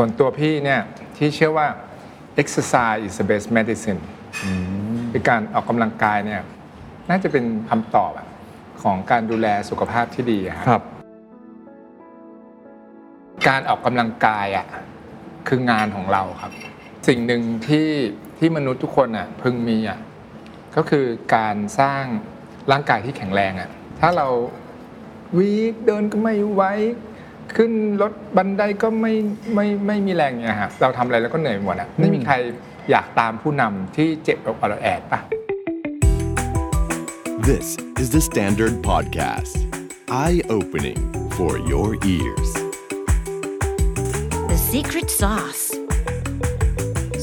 ส่วนตัวพี่เนี่ยที่เชื่อว่า exercise is the best medicine คือการออกกำลังกายเนี่ยน่าจะเป็นคำตอบอะของการดูแลสุขภาพที่ดีอะครับ การออกกำลังกายอะคืองานของเราครับ สิ่งหนึ่งที่ที่มนุษย์ทุกคนอะพึงมีอะก็คือการสร้างร่างกายที่แข็งแรงอะถ้าเราวีกเดินก็ไม่ไหว ขึ้นรถบันไดก็ไม่ไม่ไม่มีแรงเนี่ยฮะเราทำอะไรแล้วก็เหนื่อยหมดอะไม่มีใครอยากตามผู้นำที่เจ็บอกอดแอดปะ This is the Standard Podcast. Eye opening for your ears. The secret sauce.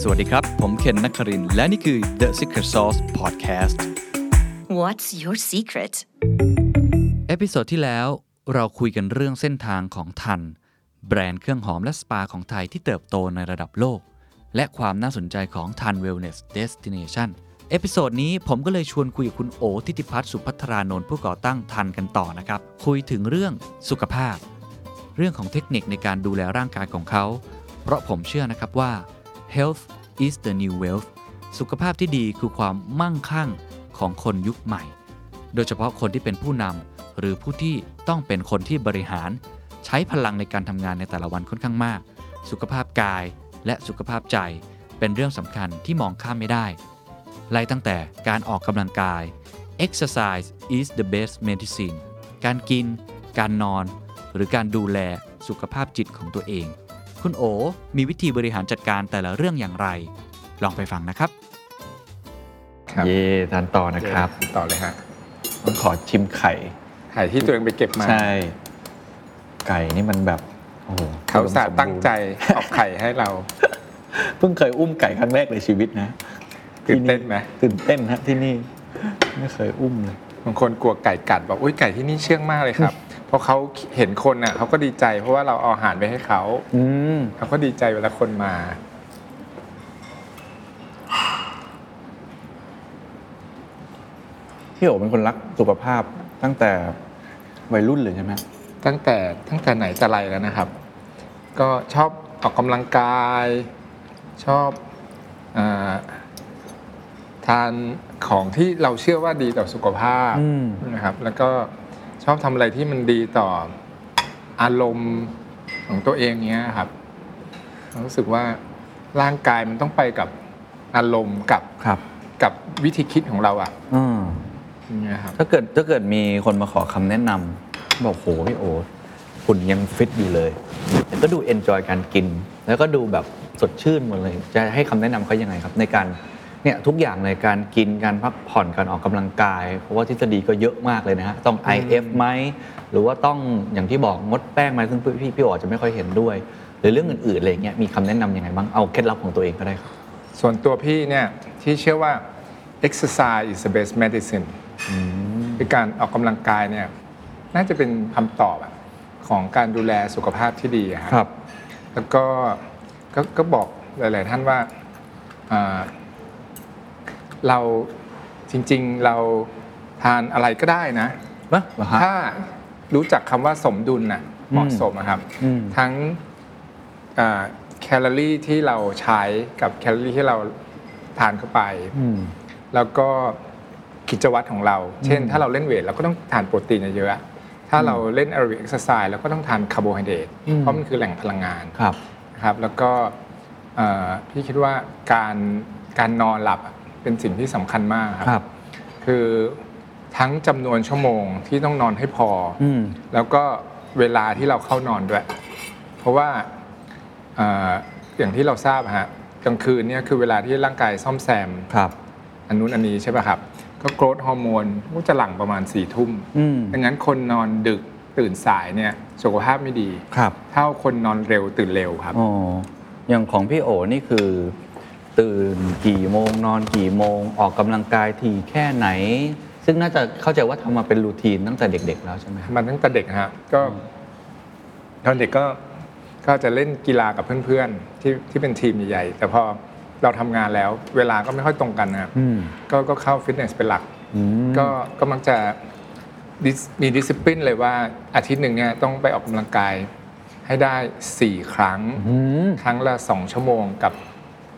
สวัสดีครับ ผมเคนนักครินทร์และนี่คือ The Secret Sauce Podcast What's your secret? episode ที่แล้ว เราคุยกันเรื่องเส้นทางของ THANN แบรนด์เครื่องหอมและสปาของไทยที่เติบโตในระดับโลก และความน่าสนใจของทัน Wellness Destination episode นี้ผมก็เลยชวนคุยกับคุณโอทิติพัฒน์สุพัทรานนท์ผู้ก่อตั้ง THANN กันต่อนะครับ คุยถึงเรื่องสุขภาพ เรื่องของเทคนิคในการดูแลร่างกายของเขา เพราะผมเชื่อนะครับว่า health is the new wealth สุขภาพที่ดีคือความมั่งคั่งของคนยุคใหม่ โดยเฉพาะคนที่เป็นผู้นำ หรือผู้ที่ต้องเป็นคนที่บริหาร ใช้พลังในการทำงานในแต่ละวันค่อนข้างมาก สุขภาพกายและสุขภาพใจ เป็นเรื่องสำคัญที่มองข้ามไม่ได้ไล่ตั้งแต่การออกกำลังกาย exercise is the best medicine การกิน การนอน หรือการดูแลสุขภาพจิตของตัวเอง คุณโอ มีวิธีบริหารจัดการแต่ละเรื่องอย่างไร ลองไปฟังนะครับ ครับเย่ทานต่อนะครับ ต่อเลยฮะต้องขอชิมไข่ ไข่ที่ตัวเองไปเก็บมาใช่ ไก่นี่มันแบบโอ้โหเขาสาห์ตั้งใจออกไข่ให้เรา เพิ่งเคยอุ้มไก่ครั้งแรกในชีวิตนะตื่นเต้นไหมตื่นเต้นฮะที่นี่ไม่เคยอุ้มเลยบางคนกลัวไก่กัดบอกอุ้ยไก่ที่นี่เชื่องมากเลยครับ เพราะเขาเห็นคนอะเขาก็ดีใจเพราะว่าเราเอาอาหารไปให้เขาอืมเขาก็ดีใจเวลาคนมา พี่โอเป็นคนรักสุขภาพตั้งแต่ วัยรุ่นเลยใช่ไหมตั้งแต่ตั้งแต่ไหนแต่ไรแล้วนะครับ ก็ชอบออกกำลังกาย ชอบอาทานของที่เราเชื่อว่าดีต่อสุขภาพอืมนะครับ แล้วก็ชอบทำอะไรที่มันดีต่ออารมณ์ของตัวเองเนี้ยครับรู้สึกว่าร่างกายมันต้องไปกับอารมณ์กับครับกับวิธีคิดของเราอะ อืมอย่างเงี้ยครับ ถ้าเกิดถ้าเกิดมีคนมาขอคำแนะนำบอกโหพี่โอคุณยังฟิตอยู่เลยแต่ก็ดูเอนจอยการกิน แล้วก็ดูแบบสดชื่นหมดเลย จะให้คำแนะนำเขายังไงครับ ในการเนี่ยทุกอย่างในการกินการพักผ่อนการออกกำลังกาย เพราะว่าทฤษฎีก็เยอะมากเลยนะฮะต้อง IF ไหมหรือว่าต้องอย่างที่บอกงดแป้งไหมซึ่งพี่พี่โออาจจะไม่ค่อยเห็นด้วยหรือเรื่องอื่นๆอะไรเงี้ยมีคำแนะนำยังไงบ้างเอาเคล็ดลับของตัวเองก็ได้ครับ ส่วนตัวพี่เนี่ยที่เชื่อว่า exercise is the best medicine คือการออกกำลังกายเนี่ยน่าจะเป็นคำตอบอะของการดูแลสุขภาพที่ดีอะฮะแล้วก็ก็ก็บอกหลาย ๆ ท่านว่าอ่าเราจริง ๆ เราทานอะไรก็ได้นะปะเหรอฮะถ้ารู้จักคำว่าสมดุลน่ะเหมาะสมอะครับอืมทั้งอ่าแคลอรี่ที่เราใช้กับแคลอรี่ที่เราทานเข้าไปอืมแล้วก็ กิจวัตรของเรา เช่น ถ้าเราเล่น weight เราก็ต้องทานโปรตีนเยอะๆถ้าเราเล่น aerobic exercise เราก็ต้องทานคาร์โบไฮเดรตอืมเพราะมันคือแหล่งพลังงานครับนะครับแล้วก็เอ่อพี่คิดว่าการการนอนหลับอะเป็นสิ่งที่สำคัญมากครับครับ คือทั้งจำนวนชั่วโมงที่ต้องนอนให้พอออืมแล้วก็เวลาที่เราเข้านอนด้วย เพราะว่าเอ่ออย่างที่เราทราบอะฮะกลางคืนเนี่ยคือเวลาที่ร่างกายซ่อมแซมครับอันนู้นอันนี้ใช่ป่ะครับ ก็โกรทฮอร์โมนก็จะหลั่งประมาณ4ี่ทุ่มอืมดังนั้นคนนอนดึกตื่นสายเนี่ยสุขภาพไม่ดีครับ เท่าคนนอนเร็วตื่นเร็วครับอ๋ออย่างของพี่โอนี่คือ ตื่นกี่โมงนอนกี่โมงออกกำลังกายทีแค่ไหน ซึ่งน่าจะเข้าใจว่าทำมาเป็นรูทีนตั้งแต่เด็ก ๆ แล้วใช่ไหมครับมันตั้งแต่เด็กฮะก็ตอนเด็กก็ก็จะเล่นกีฬากับเพื่อนๆที่ที่เป็นทีมใหญ่ๆแต่พอ เราทำงานแล้ว เวลาก็ไม่ค่อยตรงกันนะครับอืมก็ก็เข้าฟิตเนสเป็นหลักอืมก็ก็มักจะ dis- มี discipline เลยว่าอาทิตย์หนึ่งเนี่ยต้องไปออกกำลังกายให้ได้ 4 ครั้งอืมครั้งละ 2 ชั่วโมงกับ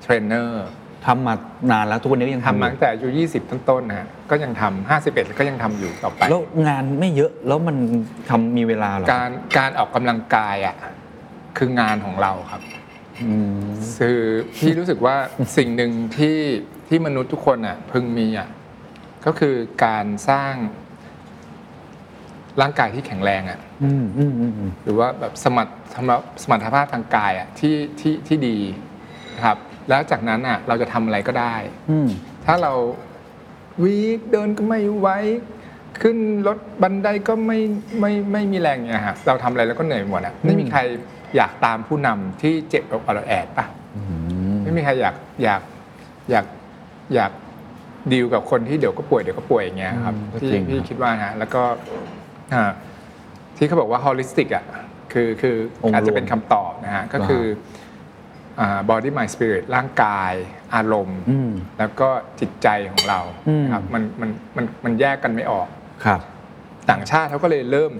เทรนเนอร์ทำมานานแล้วทุกวันนี้ก็ยังทำทำมายู่ตั้งแต่อายุ20 ต้นๆนะฮะก็ยังทำ51 ก็ยังทำอยู่ต่อไป แล้วงานไม่เยอะแล้วมันทำมีเวลาเหรอ การการออกกำลังกายอะคืองานของเราครับอืม คือพี่รู้สึกว่าสิ่งหนึ่งที่ที่มนุษย์ทุกคนอะพึงมีอะก็คือการสร้างร่างกายที่แข็งแรงอะอืมอืมอืมอืมหรือว่าแบบสมรรถสมรรถสมรรถภาพทางกายอะที่ที่ที่ดีนะครับ แล้วจากนั้นอะ เราจะทำอะไรก็ได้อืมถ้าเราวีกเดินก็ไม่ไหวขึ้นรถบันไดก็ไม่ไม่ไม่มีแรงเนี่ยฮะเราทำอะไรแล้วก็เหนื่อยหมดอะไม่มีใคร อยากตามผู้นำที่เจ็บอกอดแอดปะอืมไม่มีใครอยากอยากอยากอยากดีลกับคนที่เดี๋ยวก็ป่วยเดี๋ยวก็ป่วยอย่างเงี้ยครับอืมก็ที่จริงพี่ครับคิดว่านะแล้วก็อ่าที่เขาบอกว่า holistic อะคือคือองค์รวมอาจจะเป็นคำตอบนะฮะก็คืออ่า body mind spirit ร่างกายอารมณ์อืมแล้วก็จิตใจของเราอืมนะครับมันมันมันมันแยกกันไม่ออกครับ ต่างชาติเขาก็เลยเริ่ม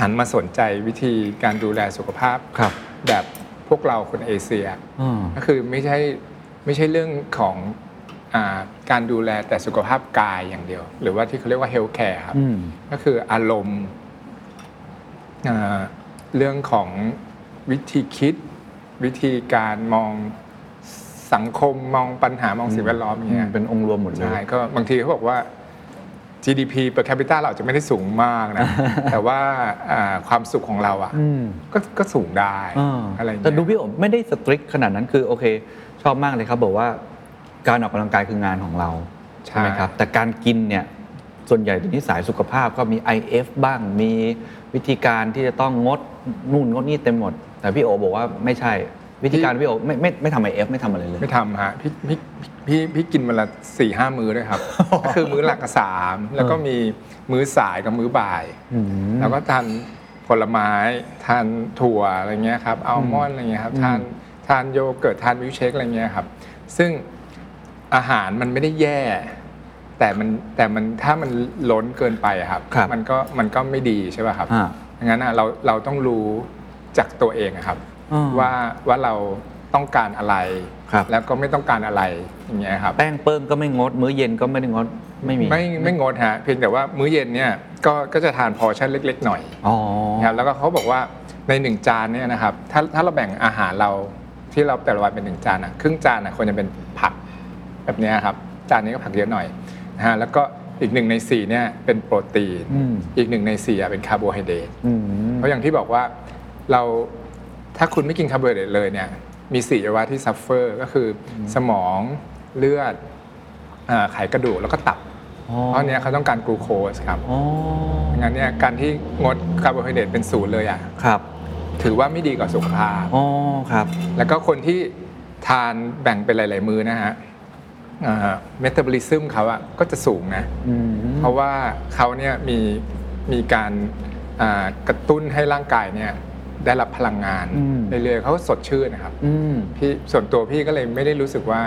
หันมาสนใจวิธีการดูแลสุขภาพครับแบบพวกเราคนเอเชียอ่าก็คือไม่ใช่ไม่ใช่เรื่องของอาการดูแลแต่สุขภาพกายอย่างเดียว หรือว่าที่เขาเรียกว่า healthcare ครับอืมก็คืออารมณ์อ่าเรื่องของวิธีคิด วิธีการมองสังคมมองปัญหามองสิ่งแวดล้อมอย่างเงี้ยเป็นองค์รวมหมดเลยใช่ก็บางทีเขาบอกว่า GDP per capita เราอาจจะไม่ได้สูงมากนะ แต่ว่าอ่าความสุขของเราอะอืมก็ก็สูงได้อ่าอะไรอย่างแต่เงี้ยดูพี่โอไม่ได้สตริกขนาดนั้นคือโอเค ชอบมากเลยครับ บอกว่าการออกกำลังกายคืองานของเรา ใช่ไหมครับ แต่การกินเนี่ยส่วนใหญ่เดี๋ยวนี้สายสุขภาพก็มี IF บ้างมีวิธีการที่จะต้องงดนู่นงดนี่เต็มหมด แต่พี่โอบอกว่าไม่ใช่ วิธีการพี่โอไม่ไม่ไม่ทำ IF ไม่ทำอะไรเลย ไม่ทำฮะพี่พี่พี่พี่กินวันละสี่ห้ามื้อด้วยครับ ก็คือมื้อหลักกับสามแล้วก็มีมื้อสายกับมื้อบ่ายอืมแล้วก็ทานผลไม้ทานถั่วอะไรเงี้ยครับอัลมอนด์อะไรเงี้ยครับอืมทานทานโยเกิร์ตทานมิลค์เชคอะไรเงี้ยครับ ซึ่งอาหารมันไม่ได้แย่ แต่มันแต่มันถ้ามันล้นเกินไปอะครับครับ มันก็มันก็ไม่ดีใช่ป่ะครับอ่าดังนั้นอะเราเราต้องรู้จากตัวเองอะครับอ่า ว่าว่าเราต้องการอะไรครับแล้วก็ไม่ต้องการอะไรอย่างเงี้ยครับแป้งเปิ้งก็ไม่งด มื้อเย็นก็ไม่ได้งดไม่มีไม่ไม่งดฮะเพียงแต่ว่ามื้อเย็นเนี่ยก็ก็จะทาน portion เล็ก ๆ หน่อยอ๋อนะครับแล้วก็เขาบอกว่าในหนึ่งจานเนี่ยนะครับถ้าถ้าเราแบ่งอาหารเราที่เราแต่ละวันเป็นหนึ่งจานอะครึ่งจานอะควรจะเป็นผักแบบเนี้ยครับจานนี้ก็ผักเยอะหน่อยนะฮะแล้วก็อีกหนึ่งในสี่เนี่ยเป็นโปรตีนอืมอีกหนึ่งในสี่อะเป็นคาร์โบไฮเดรตอืมเพราะอย่างที่บอกว่าเรา ถ้าคุณไม่กินคาร์โบไฮเดรตเลยเนี่ยมีสี่อวัยวะที่ suffer ก็คืออสมองเลือดอ่าไขกระดูกแล้วก็ตับอ๋อเพราะเนี้ยเขาต้องการกลูโคสครับอ๋องั้นเนี่ยการที่งดคาร์โบไฮเดรตเป็นศูนย์เลยอะครับ ถือว่าไม่ดีกับสุขภาพอ๋อครับ แล้วก็คนที่ทานแบ่งเป็นหลาย ๆ มื้อนะฮะ metabolism เขาอะก็จะสูงนะอืมเพราะว่าเขาเนี่ยมีมีการอ่ากระตุ้นให้ร่างกายเนี่ย ได้รับพลังงานเรื่อยๆเขาสดชื่นนะครับอืมพี่ส่วนตัวพี่ก็เลยไม่ได้รู้สึกว่า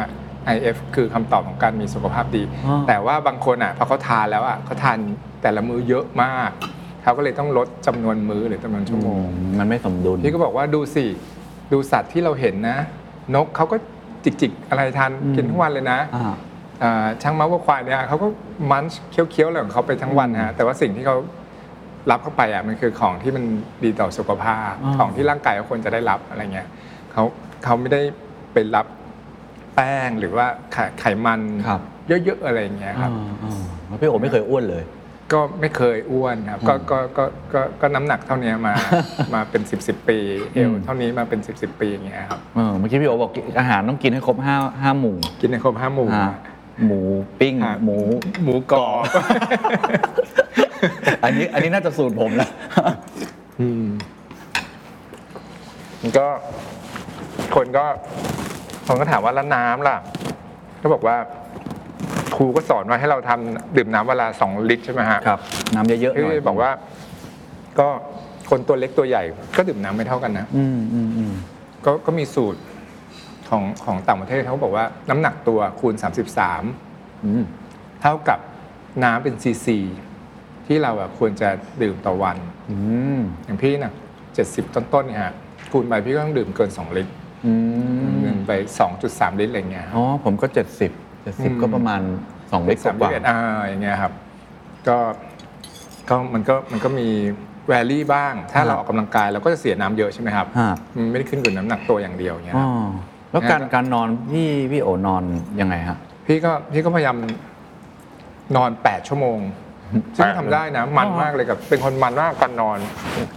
IF คือคำตอบของการมีสุขภาพดีอ๋อแต่ว่าบางคนอะพอเขาทานแล้วอะเขาทานแต่ละมื้อเยอะมากเขาก็เลยต้องลดจำนวนมื้อหรือจำนวนชั่วโมง มันไม่สมดุลพี่ก็บอกว่าดูสิดูสัตว์ที่เราเห็นนะ นกเขาก็จิกๆ อะไรทานอืมกินทั้งวันเลยนะอ่าอ่าช้างเม้าวัวควายเนี่ยเขาก็มันช์เคี้ยวๆอะไรของเขาไปทั้งวันฮะแต่ว่าสิ่งที่เขา รับเข้าไปอะมันคือของที่มันดีต่อสุขภาพอ่าของที่ร่างกายเขาควรจะได้รับอะไรเงี้ยเขาเขาไม่ได้ไปรับแป้งหรือว่าไขไขมันครับเยอะๆอะไรเงี้ยครับอ่าอ่าแล้วพี่โอไม่เคยอ้วนเลย ก็ไม่เคยอ้วนครับก็ก็ก็ก็ก็น้ำหนักเท่านี้มามาเป็น 10บสปีเอวอืมเท่านี้มาเป็น 10บสปีอย่างเงี้ยครับเออเมื่อกี้พี่โอบอกอาหารต้องกินให้ครบห้าห้าหมู่กินในครบห้าหมู่อ่าหมูปิ้งฮะหมูหมูกรอบ อันนี้อันนี้น่าจะสูตรผมแล้วอืมก็คนก็คนก็ถามว่าแล้วน้ำล่ะ ก็บอกว่า ครูก็สอนว่าให้เราทำดื่มน้ำเวลาสองลิตรใช่ไหมฮะครับ น้ำเยอะๆหน่พี่อยบอกว่า ก็คนตัวเล็กตัวใหญ่ ก็ดื่มน้ำไม่เท่ากันนะ อืมอืมอืมก็ก็มีสูตรของของต่างประเทศเขาบอกว่าน้ำหนักตัวคูณ 33 อืมเท่ากับน้ำเป็นซีซี ที่เราแบบควรจะดื่มต่อวันอืมอย่างพี่นะ70ต้นๆเนี่ยฮะคูณไปพี่ก็ต้องดื่มเกิน 2 ลิตรอืมดื่มไป 2.3 ลิตรอะไรเงี้ยครับ อ๋อผมก็ 70 อืม 70 ก็ประมาณ2ลิตรสามกว่าลิตรอ่าอย่างเงี้ยครับ ก็ก็มันก็มันก็มีแวรี่บ้าง ถ้าเราออกกำลังกายเราก็จะเสียน้ำเยอะใช่ไหมครับฮะมันไม่ได้ขึ้นกับน้ำหนักตัวอย่างเดียวอย่างเงี้ยอ๋คอรับ แล้วการงั้นการนอนพี่พี่โอนอนยังไงฮะ พี่ก็พี่ก็พยายามนอน 8 ชั่วโมง ซึ่งทำได้นะ มันมากเลยกับ เป็นคนมันมากกับการนอน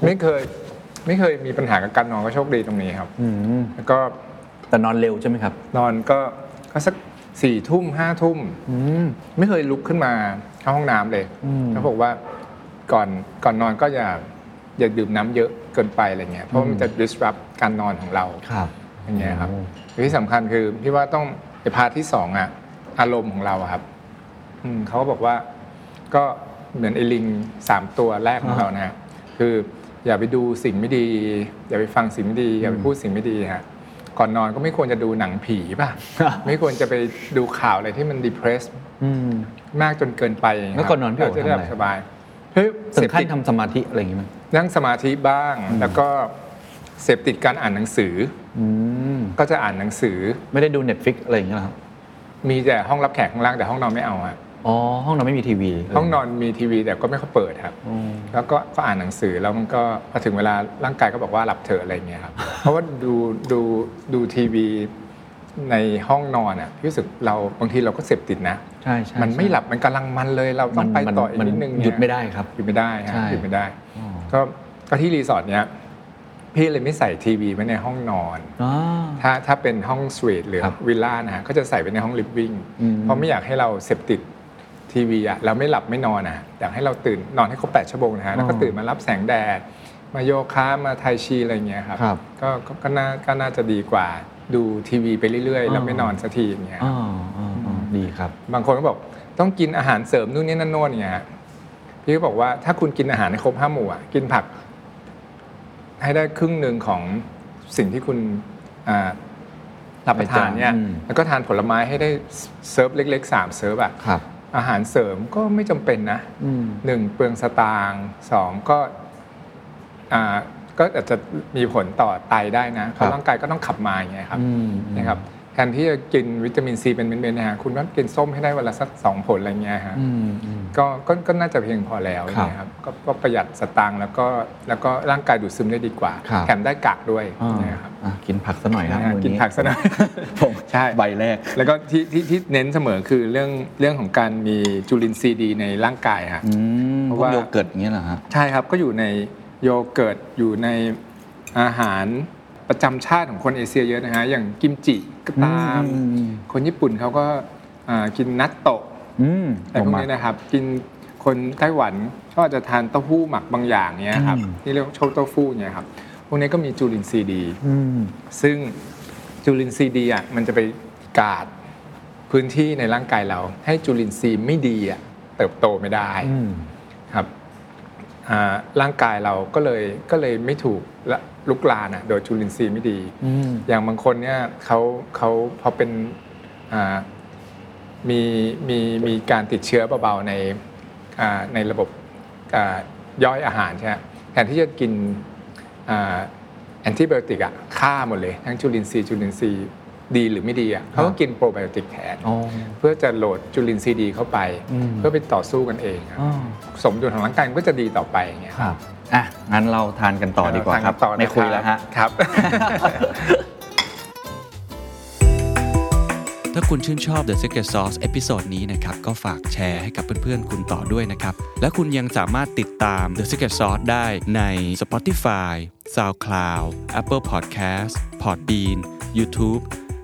ไม่เคย ไม่เคยมีปัญหากับการนอนก็โชคดีตรงนี้ครับอืมแล้วก็แต่นอนเร็วใช่ไหมครับ นอนก็ก็สักสี่ทุ่มห้าทุ่มอืมไม่เคยลุกขึ้นมาเข้าห้องน้ำเลยอืมเขาบอกว่าก่อนก่อนนอนก็อย่าอย่าดื่มน้ำเยอะเกินไปอะไรเงี้ยเพราะว่ามันจะ disrupt การนอนของเราครับอย่างเงี้ยครับโอ้ที่สำคัญคือพี่ว่าต้องในพาร์ทที่สองอะอารมณ์ของเราอะครับอืมเขาก็บอกว่า ก็เหมือนไอ้ลิงสามตัวแรกของเรานะฮะคืออย่าไปดูสิ่งไม่ดี อย่าไปฟังสิ่งไม่ดี อย่าไปพูดสิ่งไม่ดีฮะก่อนนอนก็ไม่ควรจะดูหนังผีป่ะ ไม่ควรจะไปดูข่าวอะไรที่มัน depress อืมมากจนเกินไปครับแล้วก่อนนอนพี่โอ๋จะได้หลับทำอะไรสบายเฮ้ยถึงขั้นเสพติดทำสมาธิอะไรอย่างงี้ไหมนั่งสมาธิบ้างแล้วก็เสพติดการอ่านหนังสืออืมก็จะอ่านหนังสือ ไม่ได้ดู Netflix อะไรอย่างเงี้ยเหรอครับมีแต่ห้องรับแขกข้างล่างแต่ห้องนอนไม่เอาฮะ อ๋อห้องนอนไม่มีทีวีห้องนอนมีทีวีแต่ก็ไม่ค่อยเปิดครับอ๋อแล้วก็ก็อ่านหนังสือแล้วมันก็พอถึงเวลาร่างกายก็บอกว่าหลับเถอะอะไรเงี้ยครับ เพราะว่าดูดูดูทีวีในห้องนอนอะพี่รู้สึกเราบางทีเราก็เสพติดนะใช่ใช่มันไม่หลับมันกำลังมันเลยเราต้องไปต่ออีกนิดนึงหยุดไม่ได้ครับหยุดไม่ได้ฮะใช่หยุดไม่ได้อ๋อก็ก็ที่รีสอร์ทเนี้ยพี่เลยไม่ใส่ทีวีไว้ในห้องนอนอ๋อถ้าถ้าเป็นห้องสวีทหรือครับวิลล่านะฮะก็จะใส่ไว้ในห้องลิฟวิ่งอืมเพราะไม่อยากให้เราเสพติด ทีวีอะเราไม่หลับไม่นอนอะอยากให้เราตื่นนอนให้ครบ8ชั่วโมงนะฮะแล้วก็ตื่นมารับแสงแดด มาโยคะมาไทชีอะไรเงี้ยครับครับ ก็ก็ก็น่าก็น่าจะดีกว่าดูทีวีไปเรื่อย ๆ แล้วอ๋อไม่นอนสักทีอย่างเงี้ย อ๋ออ๋ออ๋อดีครับ บางคนก็บอกต้องกินอาหารเสริมนู่นนี่นั่นโน่นอย่างเงี้ยฮะพี่ก็บอกว่าถ้าคุณกินอาหารให้ครบห้าหมู่อะกินผัก ให้ได้ครึ่งหนึ่งของสิ่งที่คุณอ่ารับประทานเนี่ย อืม แล้วก็ทานผลไม้ให้ได้เซิร์ฟเล็กๆสามเซิร์ฟอะ ครับ อาหารเสริมก็ไม่จำเป็นนะอืมหนึ่งเปลืองสตางค์สองก็อ่าก็อาจจะมีผลต่อไตได้นะเพครัราะบร่างกายก็ต้องขับมาอย่างเงี้ยครับอืมนะครับ แทนที่จะกินวิตามินซีเป็นเม็ดๆนะฮะคุณก็กินส้มให้ได้วันละสักสองผลอะไรเงี้ยฮะอืมอืมก็ก็ก็น่าจะเพียงพอแล้วครับนะครับก็ก็ประหยัดสตางค์แล้วก็แล้วก็ร่างกายดูดซึมได้ดีกว่าครับแถมได้กากด้วยอ่านะครับอะกินผักซะหน่อยครับนะฮะมื้อกินผักซะหน่อยผมใช่ใบแรก แล้วก็ที่ที่ที่เน้นเสมอคือเรื่องเรื่องของการมีจุลินทรีย์ดีในร่างกายฮะอืมเพราะว่าพวกโยเกิร์ตอย่างเงี้ยเหรอฮะใช่ครับก็อยู่ในโยเกิร์ตอยู่ในอาหาร ประจำชาติของคนเอเชียเยอะนะฮะอย่างกิมจิก็ตามอืมคนญี่ปุ่นเขาก็อ่ากินนัตโตะอืมอะไรพวกนี้นะครับ กินคนไต้หวันก็อาจจะทานเต้าหู้หมักบางอย่างเนี้ยครับอืมที่เรียกว่าโชเต้าฟู่เนี่ยครับพวกนี้ก็มีจุลินทรีย์ดีอืมซึ่งจุลินทรีย์ดีอะมันจะไปกาดพื้นที่ในร่างกายเรา ให้จุลินทรีย์ไม่ดีอะเติบโตไม่ได้อืมครับอ่า ร่างกายเราก็เลยก็เลยไม่ถูกละลุกลานอะโดยจุลินทรีย์ไม่ดีอืมอย่างบางคนเนี่ยเขาเขาพอเป็นอ่ามีมีมีการติดเชื้อเบาๆในอ่าในระบบอ่าย่อยอาหารใช่ไหมแทนที่จะกินantibiotic อะฆ่าหมดเลย ทั้งจุลินทรีย์จุลินทรีย์ ดีหรือไม่ดีอะเขาก็กินโปรไบโอติกแทนอ๋อเพื่อจะโหลดจุลินทรีย์ดีเข้าไปอืมเพื่อไปต่อสู้กันเองครับอ๋อสมดุลของร่างกายมันก็จะดีต่อไปอย่างเงี้ยครับอะงั้นเราทานกันต่อดีกว่าครับทานต่อนะไม่คุยแล้วฮะครับ ถ้าคุณชื่นชอบ The Secret Sauce episode นี้นะครับ ก็ฝากแชร์ให้กับเพื่อนๆ คุณต่อด้วยนะครับ และคุณยังสามารถติดตาม The Secret Sauce ได้ใน Spotify, SoundCloud, Apple Podcast, Podbean, YouTube